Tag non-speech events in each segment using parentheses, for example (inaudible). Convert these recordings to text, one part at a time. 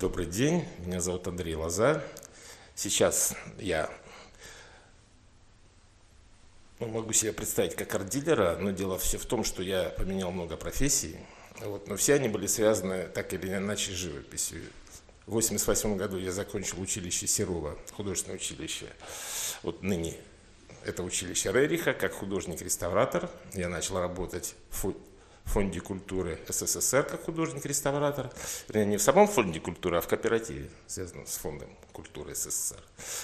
Добрый день, меня зовут Андрей Лоза. Сейчас я ну, могу себе представить как арт-дилера, но дело все в том, что я поменял много профессий, вот, но все они были связаны так или иначе с живописью. В 1988 году я закончил училище Серова, художественное училище, вот ныне это училище Рериха, как художник-реставратор. Я начал работать в фонде культуры СССР как художник-реставратор. Не в самом фонде культуры, а в кооперативе, связанном с фондом культуры СССР.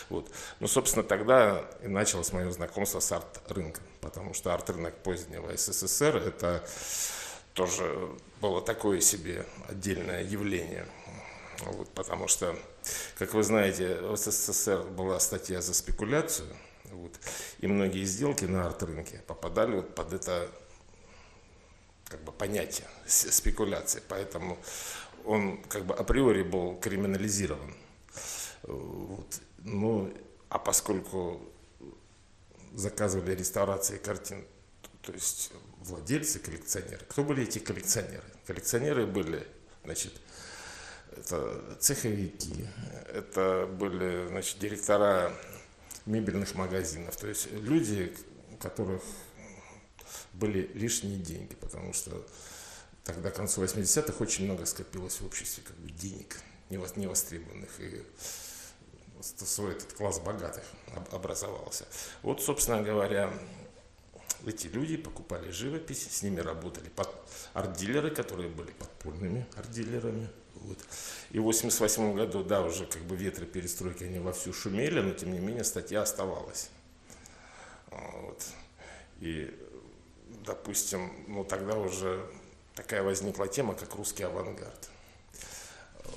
Вот. Ну, собственно, тогда и началось мое знакомство с арт-рынком, потому что арт-рынок позднего СССР – это тоже было такое себе отдельное явление. Вот, потому что, как вы знаете, в СССР была статья за спекуляцию, вот, и многие сделки на арт-рынке попадали вот под это как бы понятие спекуляции, поэтому он как бы априори был криминализирован. Вот. Ну, а поскольку заказывали реставрации картин, то есть владельцы, коллекционеры. Кто были эти коллекционеры? Коллекционеры были, значит, это цеховики, это были, значит, директора мебельных магазинов, то есть люди, которых были лишние деньги, потому что тогда, к концу 80-х, очень много скопилось в обществе как бы, денег невостребованных, и свой этот класс богатых образовался. Вот, собственно говоря, эти люди покупали живопись, с ними работали под арт-дилеры, которые были подпольными арт-дилерами. Вот. И в 88 году, да, уже как бы ветры перестройки, они вовсю шумели, но тем не менее статья оставалась. Вот. И допустим, ну тогда уже такая возникла тема, как русский авангард.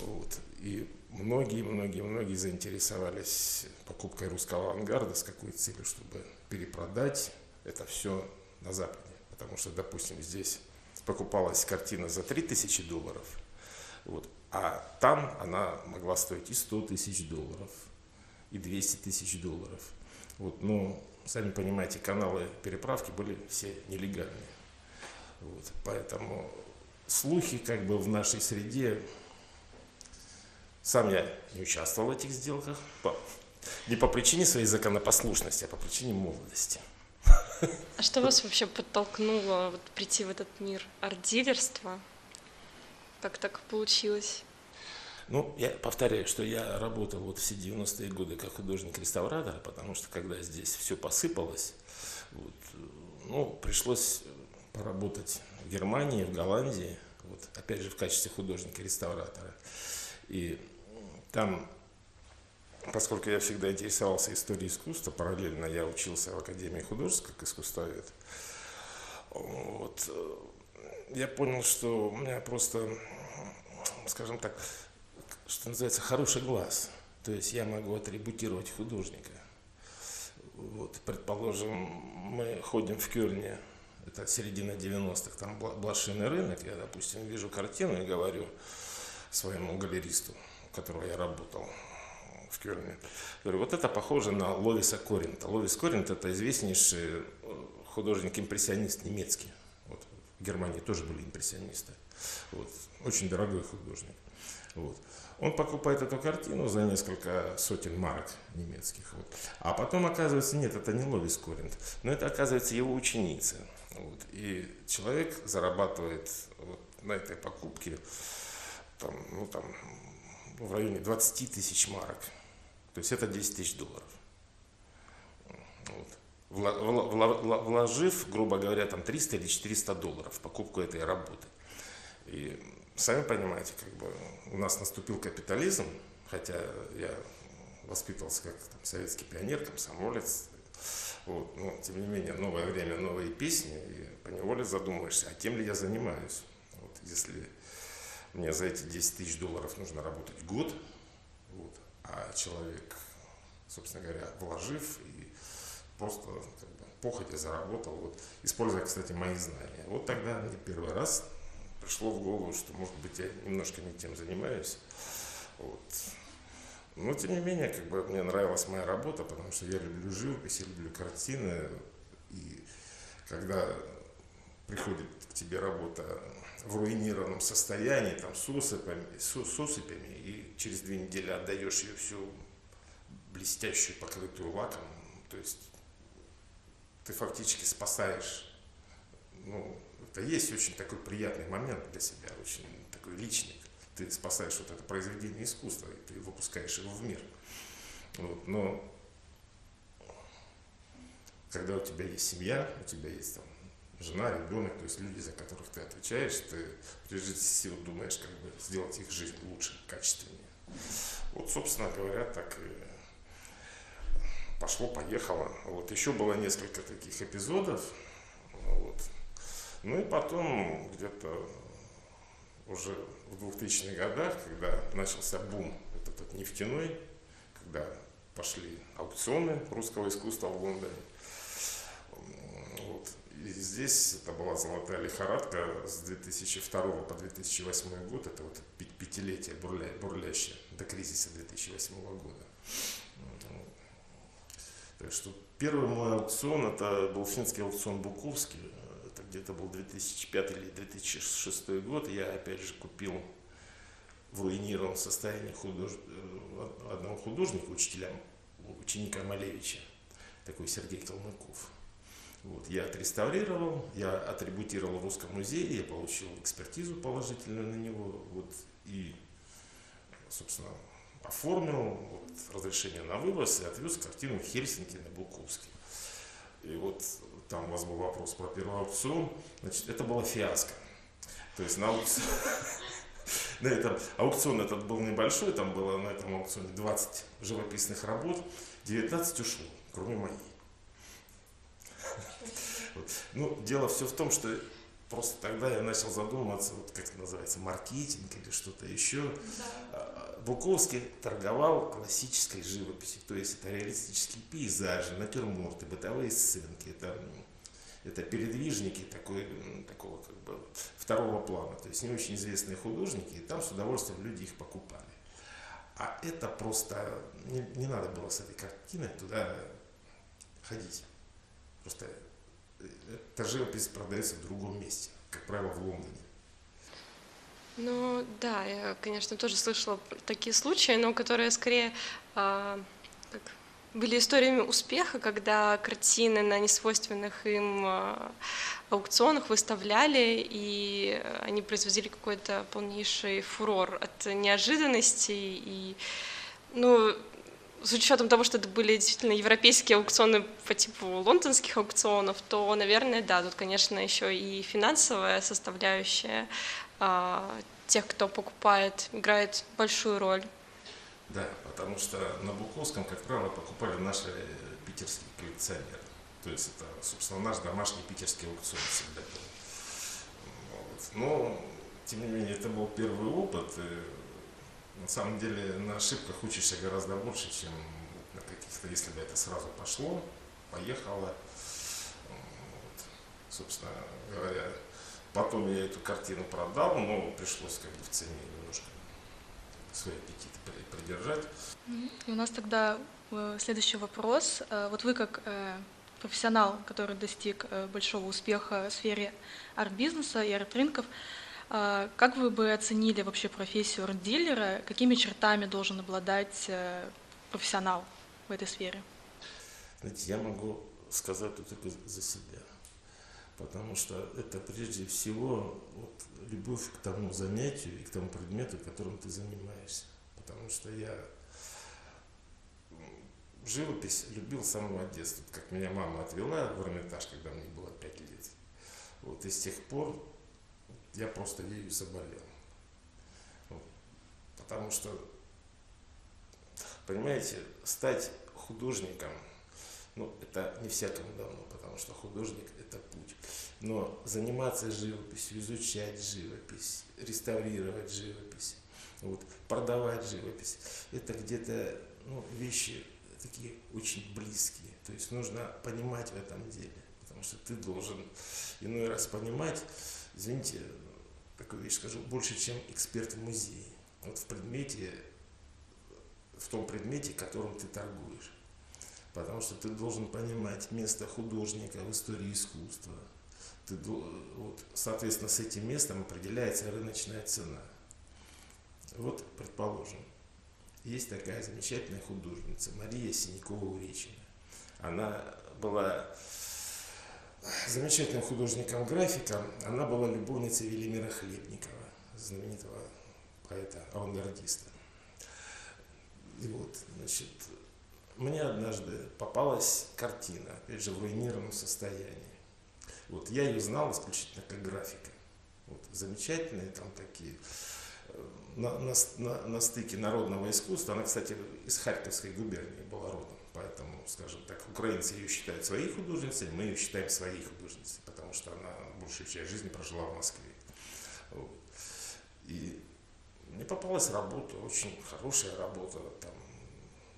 Вот. И многие, многие, многие заинтересовались покупкой русского авангарда с какой целью, чтобы перепродать это все на Западе. Потому что, допустим, здесь покупалась картина за 3000 долларов, вот, а там она могла стоить и 100 тысяч долларов, и 200 тысяч долларов. Вот, но сами понимаете, каналы переправки были все нелегальные. Вот, поэтому слухи как бы в нашей среде, сам я не участвовал в этих сделках, по, не по причине своей законопослушности, а по причине молодости. А что вас вообще подтолкнуло вот, прийти в этот мир арт-дилерства? Как так получилось? Ну, я повторяю, что я работал вот все 90-е годы как художник-реставратор, потому что когда здесь все посыпалось, вот, ну, пришлось поработать в Германии, в Голландии, вот, опять же, в качестве художника-реставратора. И там, поскольку я всегда интересовался историей искусства, параллельно я учился в Академии художеств как искусствовед, вот, я понял, что у меня просто, скажем так, что называется, хороший глаз. То есть я могу атрибутировать художника. Вот, предположим, мы ходим в Кёльне, это середина 90-х, там блошиный рынок, я, допустим, вижу картину и говорю своему галеристу, у которого я работал в Кёльне, говорю, вот это похоже на Ловиса Коринта. Ловис Коринт – это известнейший э, художник-импрессионист немецкий. Вот, в Германии тоже были импрессионисты. Вот, очень дорогой художник. Вот. Он покупает эту картину за несколько сотен марок немецких. Вот. А потом оказывается, нет, это не Ловис Коринт, но это оказывается его ученица. Вот. И человек зарабатывает вот на этой покупке там, ну, там, в районе 20 тысяч марок. То есть это 10 тысяч долларов. Вот. Вложив, грубо говоря, там 300 или 400 долларов в покупку этой работы. И сами понимаете, как бы у нас наступил капитализм, хотя я воспитывался как там, советский пионер, комсомолец, вот, но тем не менее новое время, новые песни, и поневоле задумаешься, а тем ли я занимаюсь, вот, если мне за эти 10 тысяч долларов нужно работать год, вот, а человек, собственно говоря, вложив и просто как бы, походе заработал, вот, используя, кстати, мои знания. Вот тогда первый раз пришло в голову, что, может быть, я немножко не тем занимаюсь. Вот. Но, тем не менее, как бы мне нравилась моя работа, потому что я люблю живопись, я люблю картины. И когда приходит к тебе работа в руинированном состоянии, там, с усыпями, с, с усыпями, и через две недели отдаешь ее всю блестящую, покрытую лаком, то есть ты фактически спасаешь, ну, это есть очень такой приятный момент для себя, очень такой личный. Ты спасаешь вот это произведение искусства, и ты выпускаешь его в мир. Вот, но когда у тебя есть семья, у тебя есть там жена, ребенок, то есть люди, за которых ты отвечаешь, ты прежде всего думаешь, как бы сделать их жизнь лучше, качественнее. Вот, собственно говоря, так и пошло-поехало. Вот еще было несколько таких эпизодов. Вот. Ну и потом где-то уже в 2000-х годах, когда начался бум вот этот нефтяной, когда пошли аукционы русского искусства в Лондоне, и здесь это была золотая лихорадка с 2002 по 2008 год, это вот пятилетие бурля, бурлящее до кризиса 2008 года. Так что первый мой аукцион, это был финский аукцион Буковский, где-то был 2005 или 2006 год, я опять же купил в руинированном состоянии худож... Э, одного художника, учителя, ученика Малевича, такой Сергей Калмыков. Вот, я отреставрировал, я атрибутировал в Русском музее, я получил экспертизу положительную на него, вот, и, собственно, оформил вот, разрешение на вывоз и отвез картину в Хельсинки на Буковский. И вот там у вас был вопрос про первый аукцион. Значит, это была фиаско. То есть на аукцион... (laughs) На этом аукцион этот был небольшой, там было на этом аукционе 20 живописных работ, 19 ушло, кроме моей. (laughs) Ну, дело все в том, что просто тогда я начал задумываться, вот как это называется, маркетинг или что-то еще. Да. А, Буковский торговал классической живописью, то есть это реалистические пейзажи, натюрморты, бытовые сценки, это, это передвижники такой, такого как бы второго плана, то есть не очень известные художники, и там с удовольствием люди их покупали. А это просто, не, не надо было с этой картиной туда ходить. Просто эта живопись продается в другом месте, как правило, в Лондоне. Ну да, я, конечно, тоже слышала такие случаи, но которые скорее а, как, были историями успеха, когда картины на несвойственных им а, аукционах выставляли, и они производили какой-то полнейший фурор от неожиданности. И, ну, с учетом того, что это были действительно европейские аукционы по типу лондонских аукционов, то, наверное, да, тут, конечно, еще и финансовая составляющая а, тех, кто покупает, играет большую роль. Да, потому что на Буковском, как правило, покупали наши питерские коллекционеры. То есть это, собственно, наш домашний питерский аукцион всегда был. Вот. Но, тем не менее, это был первый опыт. И на самом деле на ошибках учишься гораздо больше, чем на каких-то, если бы это сразу пошло, поехало. Вот. Собственно говоря, потом я эту картину продал, но пришлось как бы в цене немножко свой аппетит придержать. И у нас тогда э, следующий вопрос. Э, вот вы как э, профессионал, который достиг большого успеха в сфере арт-бизнеса и арт-рынков, как вы бы оценили вообще профессию арт-дилера? Какими чертами должен обладать э, профессионал в этой сфере? Знаете, я могу сказать только за себя. Потому что это прежде всего вот, любовь к тому занятию и к тому предмету, которым ты занимаешься. Потому что я живопись любил с самого детства. Как меня мама отвела в Эрмитаж, когда мне было пять лет. Вот и с тех пор я просто ею заболел. Потому что, понимаете, стать художником, ну, это не всякому давно, потому что художник – это путь. Но заниматься живописью, изучать живопись, реставрировать живопись, вот, продавать живопись – это где-то ну, вещи такие очень близкие. То есть нужно понимать в этом деле, потому что ты должен иной раз понимать, извините, такую вещь скажу, больше, чем эксперт в музее. Вот в предмете, в том предмете, которым ты торгуешь. Потому что ты должен понимать место художника в истории искусства. Ты, вот, соответственно, с этим местом определяется рыночная цена. Вот, предположим, есть такая замечательная художница Мария Синякова-Уречина. Она была замечательным художником-графиком. Она была любовницей Велимира Хлебникова, знаменитого поэта-авангардиста. И вот, значит, мне однажды попалась картина, опять же, в руинированном состоянии. Вот, я ее знал исключительно как графика. Вот, замечательные там такие э, на, на, на, на стыке народного искусства. Она, кстати, из Харьковской губернии была родом. Поэтому, скажем так, украинцы ее считают своей художницей, мы ее считаем своей художницей, потому что она большую часть жизни прожила в Москве. Вот. И мне попалась работа, очень хорошая работа, там,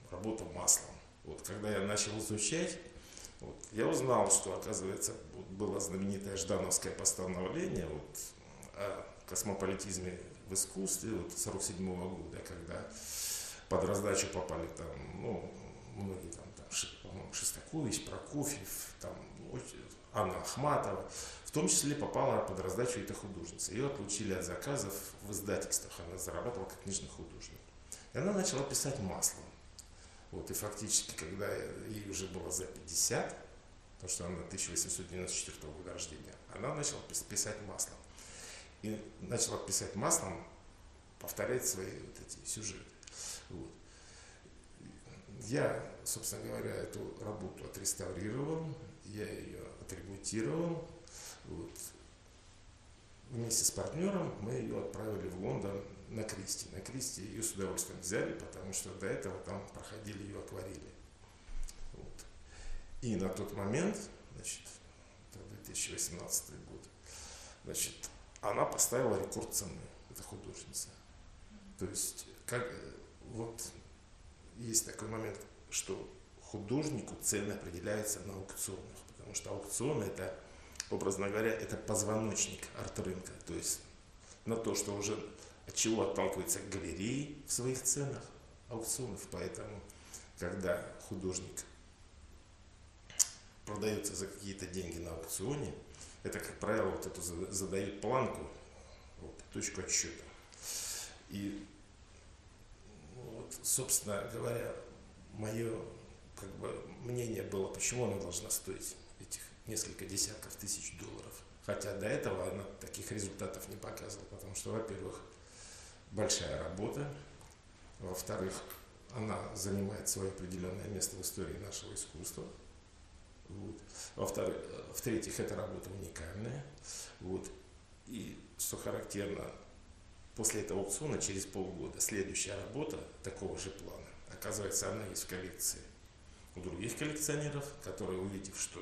работа маслом. Вот, когда я начал изучать, вот, я узнал, что, оказывается, вот, было знаменитое Ждановское постановление вот, о космополитизме в искусстве вот, 47 -го года, когда под раздачу попали там, ну, многие там, там по-моему, Шестакович, Прокофьев, там, Анна Ахматова, в том числе попала под раздачу эта художница. Ее отлучили от заказов в издательствах, она зарабатывала как книжный художник. И она начала писать маслом. Вот, и фактически, когда ей уже было за 50, потому что она 1894 года рождения, она начала писать маслом. И начала писать маслом, повторять свои вот эти сюжеты. Вот. Я, собственно говоря, эту работу отреставрировал, я ее отремонтировал. Вот. Вместе с партнером мы ее отправили в Лондон на Кристи. На Кристи ее с удовольствием взяли, потому что до этого там проходили ее акварели. Вот. И на тот момент, значит, это 2018 год, значит, она поставила рекорд цены, эта художница. То есть, как, вот есть такой момент, что художнику цены определяются на аукционах, потому что аукционы это, образно говоря, это позвоночник арт-рынка, то есть на то, что уже от чего отталкивается галереи в своих ценах аукционов. Поэтому, когда художник продается за какие-то деньги на аукционе, это, как правило, вот эту задают планку, вот, точку отсчета. И вот, собственно говоря, мое как бы, мнение было, почему она должна стоить этих несколько десятков тысяч долларов. Хотя до этого она таких результатов не показывала, потому что, во-первых, большая работа, во-вторых, она занимает свое определенное место в истории нашего искусства. Вот. Во-вторых, в-третьих, эта работа уникальная. Вот. И, что характерно, после этого аукциона, через полгода, следующая работа такого же плана, оказывается, она есть в коллекции у других коллекционеров, которые, увидев, что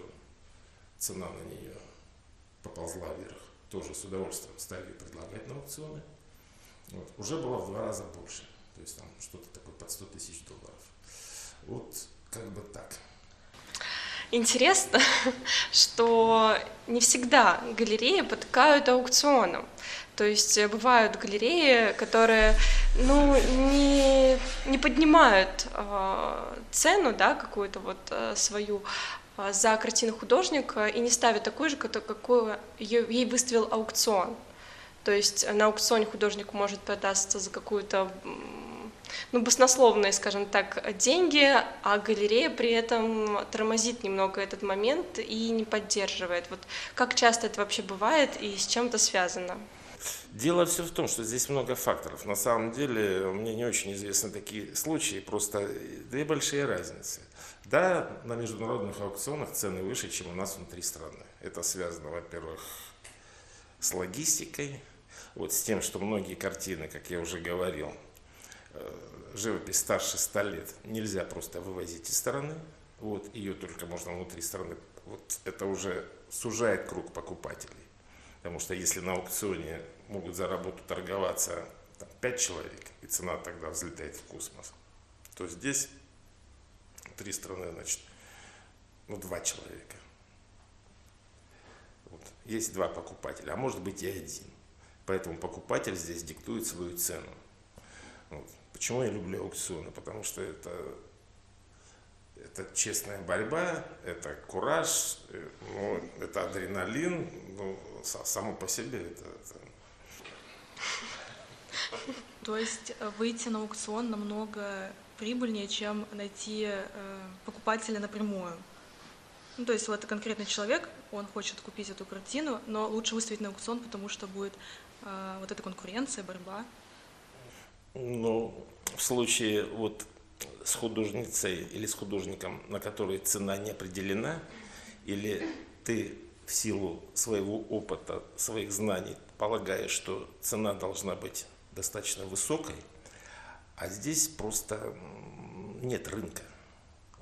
цена на нее поползла вверх, тоже с удовольствием стали ее предлагать на аукционы. Вот. Уже было в два раза больше. То есть там что-то такое под 100 тысяч долларов. Вот как бы так. Интересно, (laughs) что не всегда галереи потыкают аукционом. То есть э, бывают галереи, которые ну, не, не поднимают э, цену да, какую-то вот э, свою э, за картину художника и не ставят такую же, какую ей выставил аукцион. То есть на аукционе художник может продаться за какую-то ну, баснословные, скажем так, деньги, а галерея при этом тормозит немного этот момент и не поддерживает. Вот как часто это вообще бывает и с чем это связано? Дело все в том, что здесь много факторов. На самом деле мне не очень известны такие случаи, просто две большие разницы. Да, на международных аукционах цены выше, чем у нас внутри страны. Это связано, во-первых, с логистикой, вот с тем, что многие картины, как я уже говорил, э, живопись старше 100 лет нельзя просто вывозить из страны, вот, ее только можно внутри страны, вот это уже сужает круг покупателей. Потому что если на аукционе могут за работу торговаться там, 5 человек, и цена тогда взлетает в космос, то здесь три страны, значит, ну, два человека. Вот. Есть два покупателя, а может быть и один. Поэтому покупатель здесь диктует свою цену. Вот. Почему я люблю аукционы? Потому что это, это честная борьба, это кураж, э, ну, это адреналин, ну, само по себе это, это... То есть э, выйти на аукцион намного прибыльнее, чем найти э, покупателя напрямую. Ну, то есть вот конкретный человек, он хочет купить эту картину, но лучше выставить на аукцион, потому что будет э, вот эта конкуренция, борьба. Ну, в случае вот с художницей или с художником, на который цена не определена, или ты в силу своего опыта, своих знаний полагаешь, что цена должна быть достаточно высокой, а здесь просто нет рынка.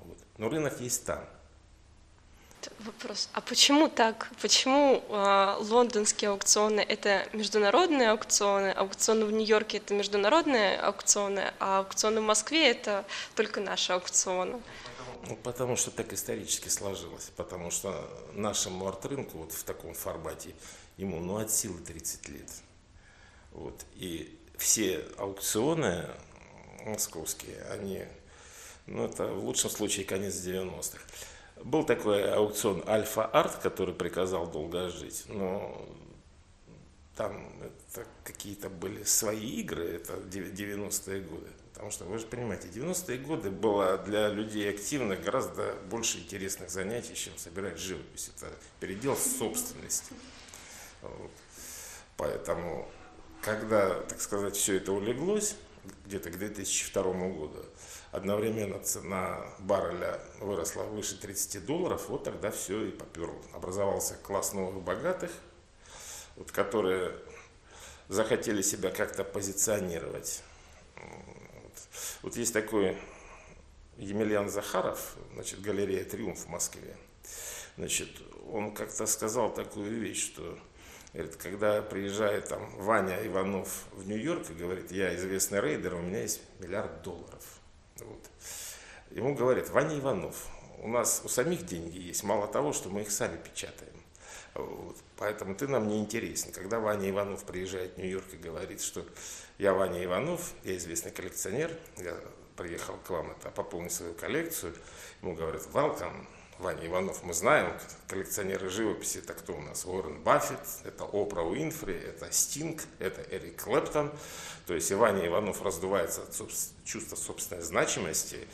Вот. Но рынок есть там. Вопрос. А почему так? Почему э, лондонские аукционы это международные аукционы, аукционы в Нью-Йорке это международные аукционы, а аукционы в Москве это только наши аукционы? Ну, потому что так исторически сложилось. Потому что нашему арт-рынку вот в таком формате ему ну, от силы 30 лет. Вот. И все аукционы московские, они, ну это в лучшем случае конец 90-х. Был такой аукцион Альфа-Арт, который приказал долго жить, но там какие-то были свои игры, это 90-е годы. Потому что, вы же понимаете, 90-е годы было для людей активных гораздо больше интересных занятий, чем собирать живопись. Это передел собственности. Вот. Поэтому, когда, так сказать, все это улеглось, где-то к 2002 году, одновременно цена барреля выросла выше 30 долларов, вот тогда все и поперло. Образовался класс новых богатых, вот, которые захотели себя как-то позиционировать. Вот. есть такой Емельян Захаров, значит, галерея «Триумф» в Москве. Значит, он как-то сказал такую вещь, что Говорит, когда приезжает там Ваня Иванов в Нью-Йорк и говорит, я известный рейдер, у меня есть миллиард долларов. Вот. Ему говорят, Ваня Иванов, у нас у самих деньги есть, мало того, что мы их сами печатаем. Вот. Поэтому ты нам не интересен. Когда Ваня Иванов приезжает в Нью-Йорк и говорит, что я Ваня Иванов, я известный коллекционер, я приехал к вам это, пополнить свою коллекцию, ему говорят, welcome, Ваня Иванов мы знаем, коллекционеры живописи, это кто у нас? Уоррен Баффет, это Опра Уинфри, это Стинг, это Эрик Клэптон. То есть и Ваня Иванов раздувается от чувства собственной значимости.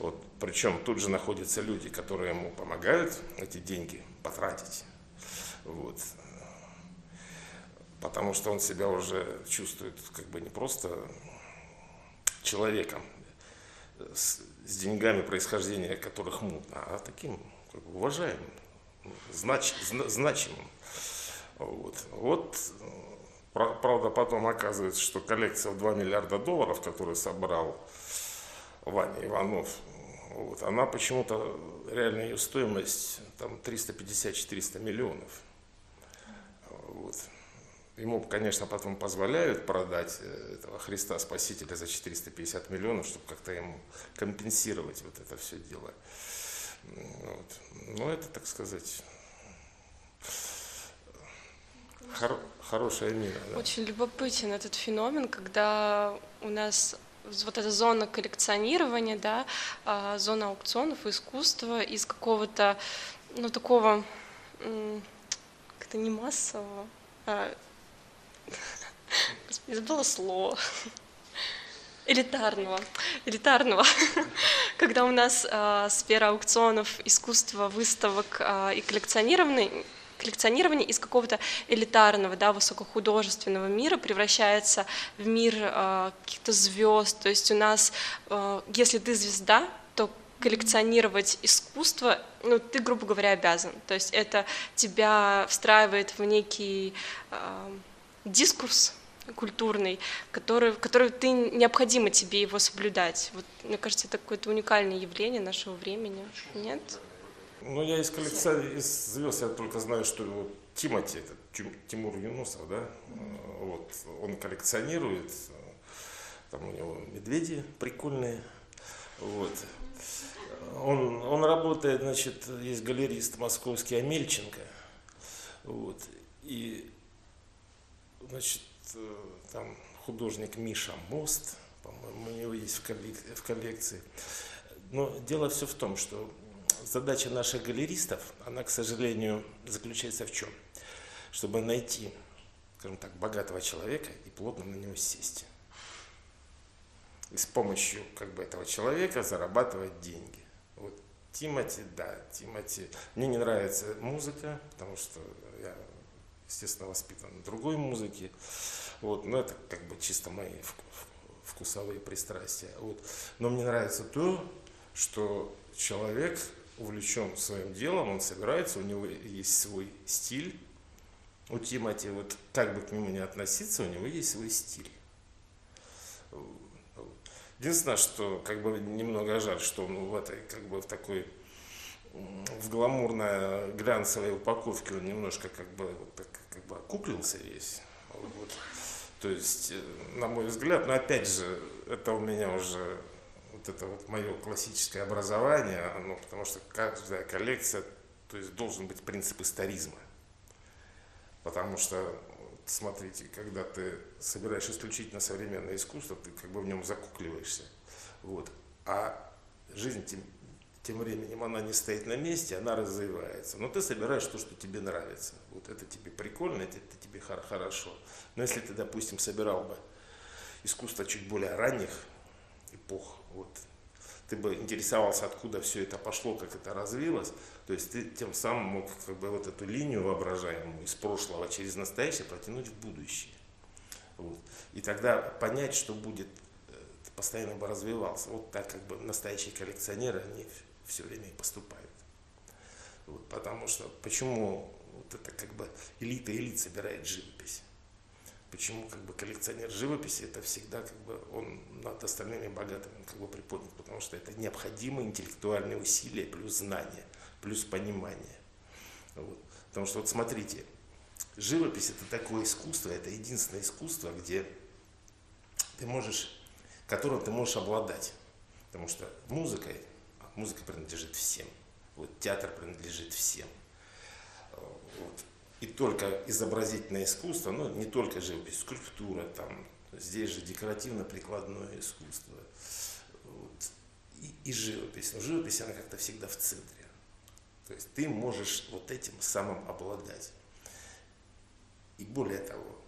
Вот, причем тут же находятся люди, которые ему помогают эти деньги потратить. Вот. Потому что он себя уже чувствует как бы не просто человеком, с, с деньгами, происхождения которых мутно, а таким как бы, уважаемым, знач, значимым. Вот. вот, правда, потом оказывается, что коллекция в 2 миллиарда долларов, которую собрал Ваня Иванов, вот, она почему-то, реальная ее стоимость, там 350-400 миллионов. Вот. Ему, конечно, потом позволяют продать э, этого Христа Спасителя за 450 миллионов, чтобы как-то ему компенсировать вот это все дело. Вот. Но это, так сказать, хор хорошая мина. Да. Очень любопытен этот феномен, когда у нас вот эта зона коллекционирования, да, а, зона аукционов, искусства из какого-то, ну, такого, как-то не массового, а Господи, забыла слово. Элитарного. Элитарного. Когда у нас э, сфера аукционов, искусства, выставок э, и коллекционирования, коллекционирование из какого-то элитарного, да, высокохудожественного мира превращается в мир э, каких-то звезд. То есть у нас, э, если ты звезда, то коллекционировать искусство, ну, ты, грубо говоря, обязан. То есть это тебя встраивает в некий э, дискурс культурный, который, который ты необходимо тебе его соблюдать. Вот, мне кажется, это какое-то уникальное явление нашего времени. Нет? Ну, я из коллекции, из звезд я только знаю, что вот Тимати, это Тимур Юнусов, да, вот, он коллекционирует, там у него медведи прикольные, вот. он, он работает, значит, есть галерист московский Амельченко. Вот. И, значит, э, там художник Миша Мост, по-моему, у него есть в, коллек- в коллекции. Но дело все в том, что задача наших галеристов, она, к сожалению, заключается в чем? Чтобы найти, скажем так, богатого человека и плотно на него сесть. И с помощью как бы, этого человека зарабатывать деньги. Вот Тимати, да, Тимати. Мне не нравится музыка, потому что естественно, воспитан другой музыке. Вот, но это как бы чисто мои вкусовые пристрастия. Вот. Но мне нравится то, что человек увлечен своим делом, он собирается, у него есть свой стиль. У Тимати, вот как бы к нему не относиться, у него есть свой стиль. Единственное, что как бы немного жаль, что он в этой, как бы в такой в гламурной глянцевой упаковке он немножко как бы вот так, как бы окуклился весь. Вот. То есть, э, на мой взгляд, но опять же, это у меня уже вот это вот мое классическое образование, ну, потому что каждая коллекция, то есть должен быть принцип историзма. Потому что смотрите, когда ты собираешь исключительно современное искусство, ты как бы в нем закукливаешься. Вот. А жизнь тем, временем она не стоит на месте, она развивается. Но ты собираешь то, что тебе нравится. Вот это тебе прикольно, это, это тебе хорошо. Но если ты, допустим, собирал бы искусство чуть более ранних эпох, вот, ты бы интересовался, откуда все это пошло, как это развилось, то есть ты тем самым мог как бы вот эту линию воображаемую из прошлого через настоящее протянуть в будущее. Вот. И тогда понять, что будет, э, постоянно бы развивался. Вот так как бы настоящие коллекционеры, они все время и поступают. Вот, потому что почему вот это как бы элита элит собирает живопись? Почему как бы коллекционер живописи это всегда как бы он над остальными богатыми как бы приподнят, потому что это необходимые интеллектуальные усилия плюс знания, плюс понимание. Вот. Потому что вот смотрите, живопись это такое искусство, это единственное искусство, где ты можешь, которым ты можешь обладать. Потому что музыкой, музыка принадлежит всем. Вот театр принадлежит всем. Вот и только изобразительное искусство, ну не только живопись, скульптура, там, здесь же декоративно-прикладное искусство вот, и, и живопись. Но живопись, она как-то всегда в центре. То есть ты можешь вот этим самым обладать. И более того,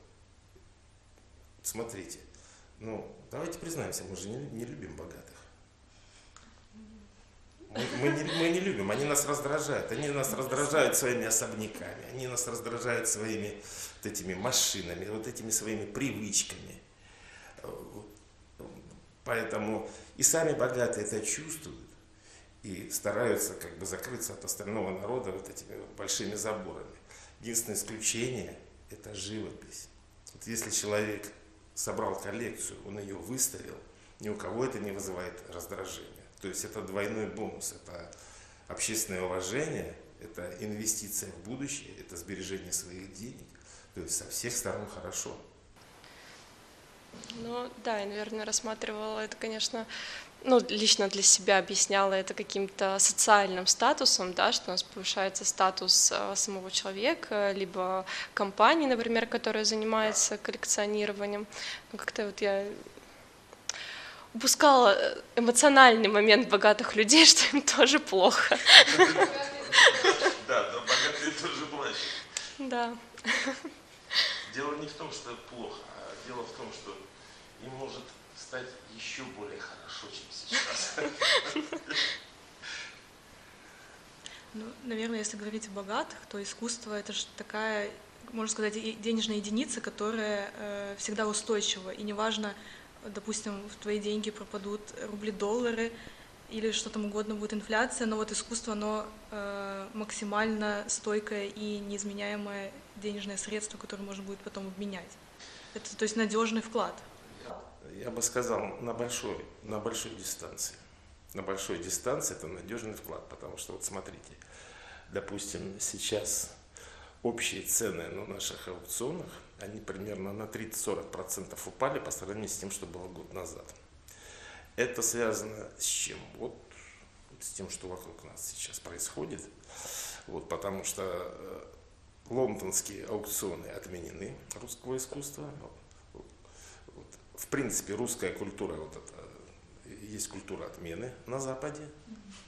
смотрите, ну давайте признаемся, мы же не, не любим богатых. Мы, не, мы не любим, они нас раздражают. Они нас раздражают своими особняками, они нас раздражают своими вот этими машинами, вот этими своими привычками. Поэтому и сами богатые это чувствуют и стараются как бы закрыться от остального народа вот этими вот большими заборами. Единственное исключение – это живопись. Вот если человек собрал коллекцию, он ее выставил, ни у кого это не вызывает раздражения. То есть это двойной бонус, это общественное уважение, это инвестиция в будущее, это сбережение своих денег. То есть со всех сторон хорошо. Ну да, я, наверное, рассматривала это, конечно, ну, лично для себя объясняла это каким-то социальным статусом, да, что у нас повышается статус э, самого человека, либо компании, например, которая занимается коллекционированием. Ну, как-то вот я упускала э, эмоциональный момент богатых людей, (laughs) что им тоже плохо. Да, но богатые тоже плачут. Да. Дело не в том, что плохо, а дело в том, что им может стать еще более хорошо, чем сейчас. Ну, наверное, если говорить о богатых, то искусство это же такая, можно сказать, денежная единица, которая э, всегда устойчива. И неважно, допустим, в твои деньги пропадут рубли-доллары, или что там угодно будет инфляция, но вот искусство, оно э, максимально стойкое и неизменяемое денежное средство, которое можно будет потом обменять. Это, то есть, надежный вклад. Я бы сказал, на большой, на большой дистанции. На большой дистанции это надежный вклад, потому что вот смотрите, допустим, сейчас общие цены на наших аукционах они примерно на 30-40% упали по сравнению с тем, что было год назад. Это связано с чем? Вот с тем, что вокруг нас сейчас происходит. Вот, потому что э, лондонские аукционы отменены русского искусства. Вот, вот, в принципе, русская культура, вот это, есть культура отмены на Западе,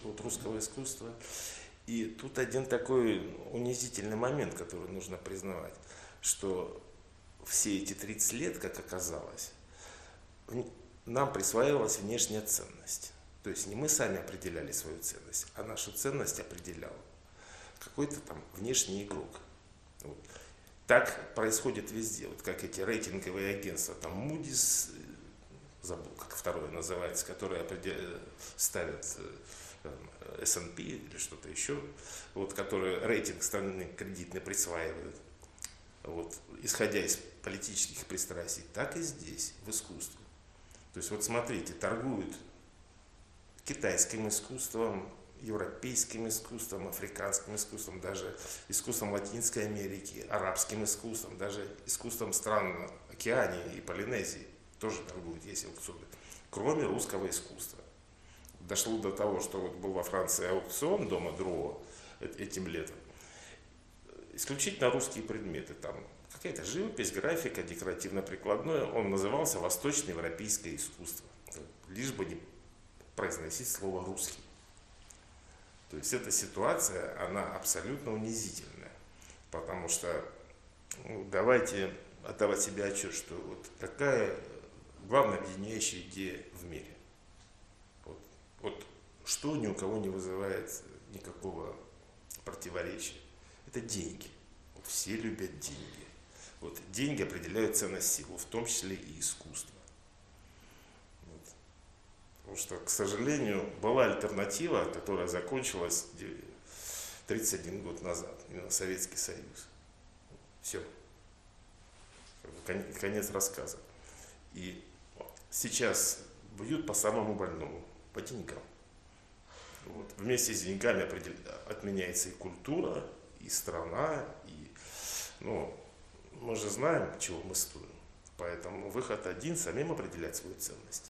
вот, русского искусства. И тут один такой унизительный момент, который нужно признавать, что все эти 30 лет, как оказалось, нам присваивалась внешняя ценность. То есть не мы сами определяли свою ценность, а нашу ценность определял какой-то там внешний игрок. Вот. Так происходит везде. Вот как эти рейтинговые агентства, там Moody's, э, забыл, как второе называется, которые ставят э, S&P или что-то еще, вот, которые рейтинг страны кредитный присваивают. Вот, исходя из политических пристрастий, так и здесь, в искусстве. То есть вот смотрите, торгуют китайским искусством, европейским искусством, африканским искусством, даже искусством Латинской Америки, арабским искусством, даже искусством стран Океании и Полинезии тоже торгуют, есть аукционы, кроме русского искусства. Дошло до того, что вот был во Франции аукцион дома Дро этим летом. Исключительно русские предметы, там какая-то живопись, графика, декоративно-прикладное. Он назывался «Восточноевропейское искусство». Лишь бы не произносить слово «русский». То есть эта ситуация, она абсолютно унизительная. Потому что ну, давайте отдавать себе отчет, что вот какая главная объединяющая идея в мире. Вот, вот что ни у кого не вызывает никакого противоречия. Это деньги. Вот все любят деньги. Вот деньги определяют ценность силы, в том числе и искусство. Вот. Потому что, к сожалению, была альтернатива, которая закончилась 31 год назад, именно Советский Союз. Все. Конец рассказа. И сейчас бьют по самому больному, по деньгам. Вот. Вместе с деньгами отменяется и культура, и страна, и ну, мы же знаем, чего мы стоим. Поэтому выход один – самим определять свою ценность.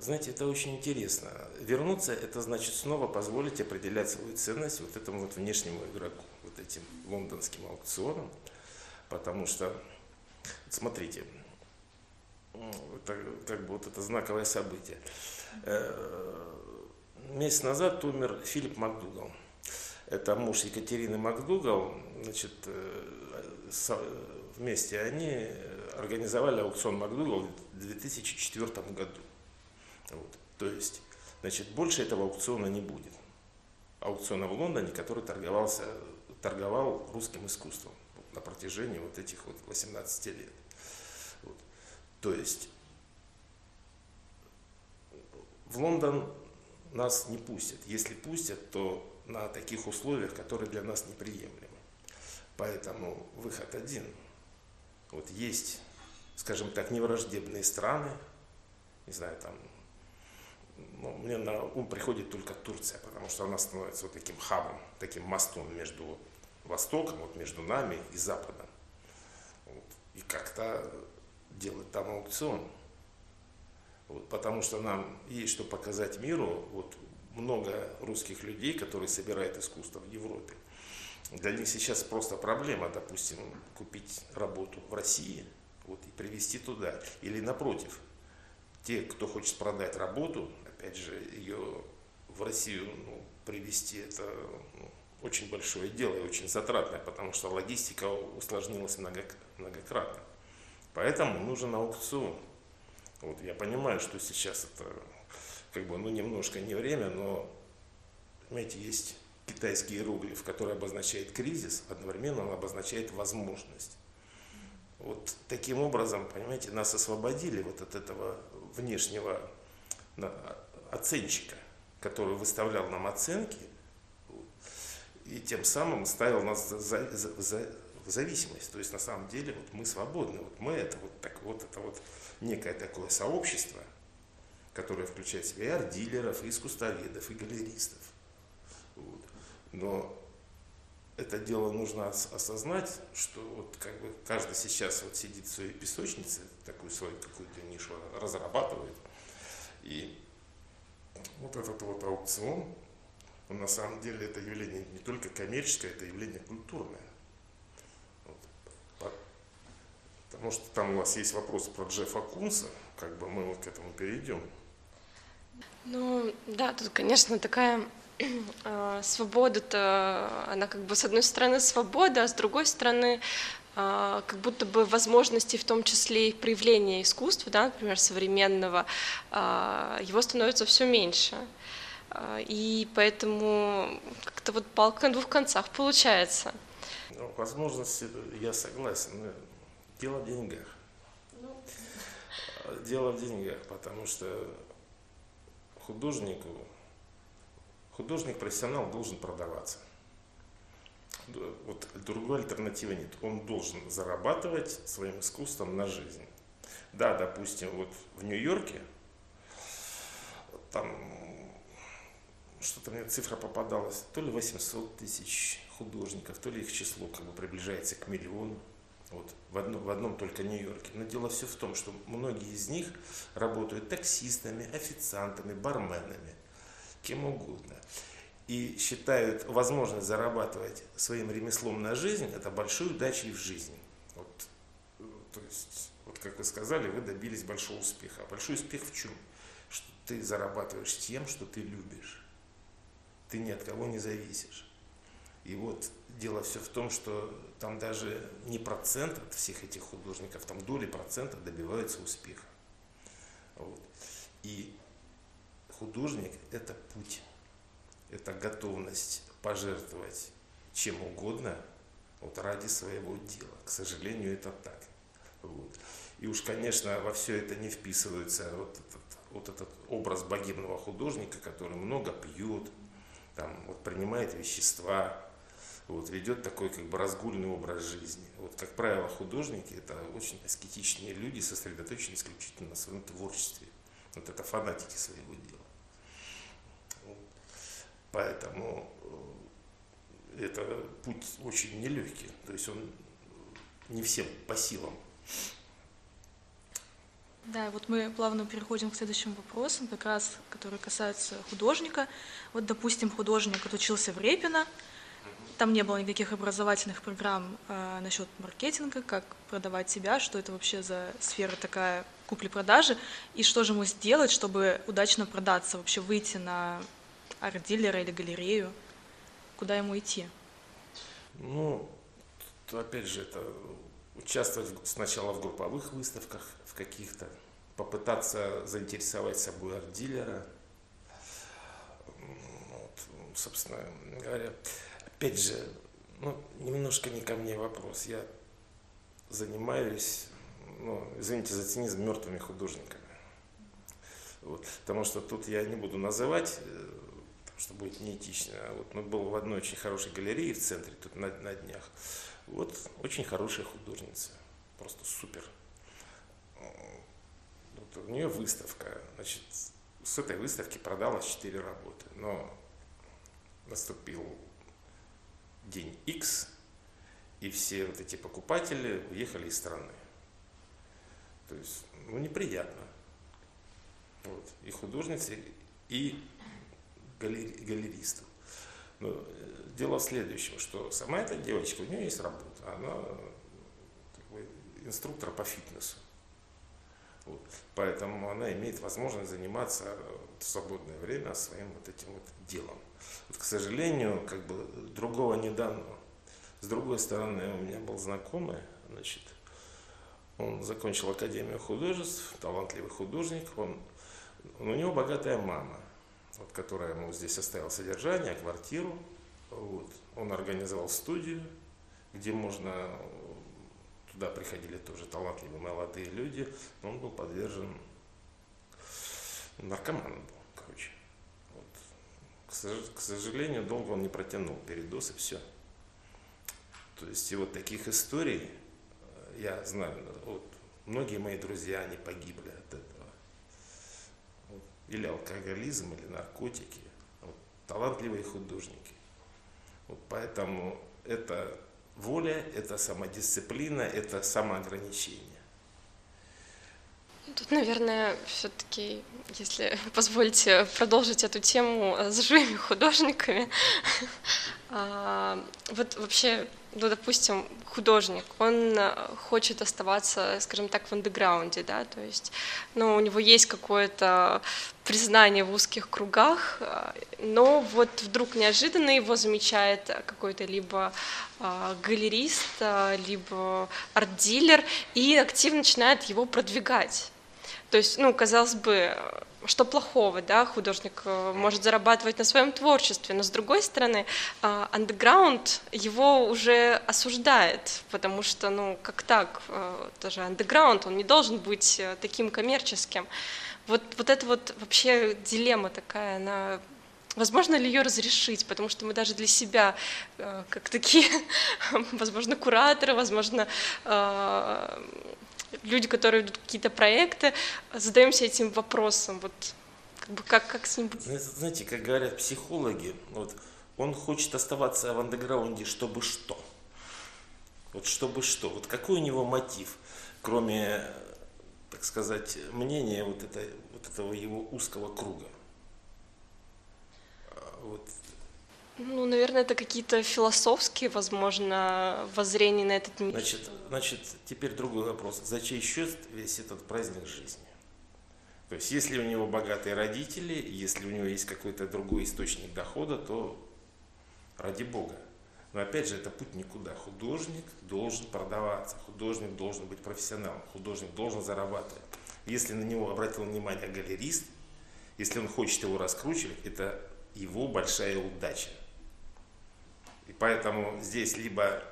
Знаете, это очень интересно. Вернуться – это значит снова позволить определять свою ценность вот этому вот внешнему игроку, вот этим лондонским аукционам. Потому что, смотрите, это, как бы вот это знаковое событие. Э, месяц назад умер Филипп Макдугал. Это муж Екатерины Макдугал. Значит, э, вместе они организовали аукцион Макдугал в 2004 году. Вот. То есть, значит, больше этого аукциона не будет. Аукциона в Лондоне, который торговался, торговал русским искусством на протяжении вот этих вот 18 лет. То есть в Лондон нас не пустят. Если пустят, то на таких условиях, которые для нас неприемлемы. Поэтому выход один. Вот есть, скажем так, невраждебные страны, не знаю, там, ну, мне на ум приходит только Турция, потому что она становится вот таким хабом, таким мостом между Востоком, вот между нами и Западом. Вот. И как-то делать там аукцион. Вот, потому что нам есть что показать миру. Вот много русских людей, которые собирают искусство в Европе. Для них сейчас просто проблема, допустим, купить работу в России вот, и привезти туда. Или напротив, те, кто хочет продать работу, опять же, ее в Россию ну, привезти, это ну, очень большое дело и очень затратное, потому что логистика усложнилась многократно. Поэтому нужен аукцион. Вот я понимаю, что сейчас это как бы, ну, немножко не время, но, понимаете, есть китайский иероглиф, который обозначает кризис, одновременно он обозначает возможность. Вот таким образом, понимаете, нас освободили вот от этого внешнего оценщика, который выставлял нам оценки и тем самым ставил нас за, за, за, зависимость. То есть на самом деле вот мы свободны. Вот мы это вот, так, вот, это вот некое такое сообщество, которое включает в себя и арт-дилеров, и искусствоведов, и галеристов. Вот. Но это дело нужно осознать, что вот как бы каждый сейчас вот сидит в своей песочнице, такую свою какую-то нишу разрабатывает. И вот этот вот аукцион, он на самом деле это явление не только коммерческое, это явление культурное. Вот. Потому что там у вас есть вопрос про Джеффа Кунса, как бы мы вот к этому перейдем. Ну, да, тут, конечно, такая (clears throat) э, свобода-то, она как бы с одной стороны свобода, а с другой стороны э, как будто бы возможности, в том числе и проявления искусства, да, например, современного, э, его становится все меньше. Э, и поэтому как-то вот палка на двух концах получается. Ну, возможности, я согласен, дело в деньгах. Ну. Дело в деньгах, потому что художнику, художник-профессионал должен продаваться. Вот другой альтернативы нет. Он должен зарабатывать своим искусством на жизнь. Да, допустим, вот в Нью-Йорке, там что-то мне цифра попадалась, то ли 800 тысяч художников, то ли их число как бы приближается к миллиону. Вот, в, одном, в одном только Нью-Йорке. Но дело все в том, что многие из них работают таксистами, официантами, барменами, кем угодно. И считают возможность зарабатывать своим ремеслом на жизнь – это большой удачей в жизни. Вот, то есть, вот как вы сказали, вы добились большого успеха. А большой успех в чем? Что ты зарабатываешь тем, что ты любишь. Ты ни от кого не зависишь. И вот дело все в том, что там даже не процент от всех этих художников, там доли процента добиваются успеха. Вот. И художник – это путь, это готовность пожертвовать чем угодно вот, ради своего дела. К сожалению, это так. Вот. И уж, конечно, во все это не вписывается вот этот, вот этот образ богемного художника, который много пьет, там, вот, принимает вещества, вот, ведет такой как бы разгульный образ жизни. Вот, как правило, художники – это очень аскетичные люди, сосредоточенные исключительно на своем творчестве. Вот это фанатики своего дела. Вот. Поэтому э, это путь очень нелегкий, то есть он не всем по силам. Да, вот мы плавно переходим к следующим вопросам, как раз, которые касаются художника. Вот, допустим, художник отучился в Репино, там не было никаких образовательных программ э, насчет маркетинга, как продавать себя, что это вообще за сфера такая купли-продажи, и что же ему сделать, чтобы удачно продаться, вообще выйти на арт-дилера или галерею, куда ему идти? Ну, опять же, это участвовать сначала в групповых выставках, каких-то, попытаться заинтересовать собой арт-дилера, вот, собственно говоря, опять же, ну, немножко не ко мне вопрос. Я занимаюсь, ну, извините за цинизм, мертвыми художниками. Вот. Потому что тут я не буду называть, э, потому что будет неэтично. А вот, но был в одной очень хорошей галерее в центре, тут на, на днях. Вот очень хорошая художница, просто супер. Вот у нее выставка, значит, с этой выставки продалось 4 работы, но наступил день X, и все вот эти покупатели уехали из страны. То есть, ну, неприятно. Вот. И художницы, и галери, галеристов. Но э, дело в следующем, что сама эта девочка, у нее есть работа, она инструктор по фитнесу. Вот. Поэтому она имеет возможность заниматься в свободное время своим вот этим вот делом. Вот, к сожалению, как бы другого не дано. С другой стороны, у меня был знакомый, значит, он закончил Академию художеств, талантливый художник, он, у него богатая мама, вот, которая ему здесь оставила содержание, квартиру, вот. Он организовал студию, где можно, туда приходили тоже талантливые молодые люди, но он был подвержен, наркоманом был к сожалению, долго он не протянул передоз и все. То есть и вот таких историй э, я знаю, вот, многие мои друзья, они погибли от этого. Вот, или алкоголизм, или наркотики. Вот, талантливые художники. Вот поэтому это воля, это самодисциплина, это самоограничение. Тут, наверное, все-таки, если (laughs) позволите продолжить эту тему с живыми (laughs) художниками, (laughs) а, вот вообще, ну, допустим, художник, он хочет оставаться, скажем так, в андеграунде, да, то есть, ну, у него есть какое-то признание в узких кругах, но вот вдруг неожиданно его замечает какой-то либо а, галерист, либо арт-дилер и активно начинает его продвигать. То есть, ну, казалось бы, что плохого, да, художник э, может зарабатывать на своем творчестве, но с другой стороны, андеграунд его уже осуждает, потому что, ну, как так, э, тоже андеграунд, он не должен быть э, таким коммерческим. Вот, вот это вот вообще дилемма такая, она Возможно ли ее разрешить, потому что мы даже для себя, как такие, (laughs) возможно, кураторы, возможно, люди, которые ведут какие-то проекты, задаемся этим вопросом, вот как бы как, как с ним быть? Знаете, как говорят психологи, вот он хочет оставаться в андеграунде, чтобы что? Вот чтобы что? Вот какой у него мотив, кроме, так сказать, мнения вот, это, вот этого его узкого круга? А вот ну, наверное, это какие-то философские, возможно, воззрения на этот мир. Значит, значит, теперь другой вопрос. За чей счет весь этот праздник жизни? То есть, если у него богатые родители, если у него есть какой-то другой источник дохода, то ради Бога. Но опять же, это путь никуда. Художник должен продаваться, художник должен быть профессионалом, художник должен зарабатывать. Если на него обратил внимание галерист, если он хочет его раскручивать, это его большая удача. Поэтому здесь либо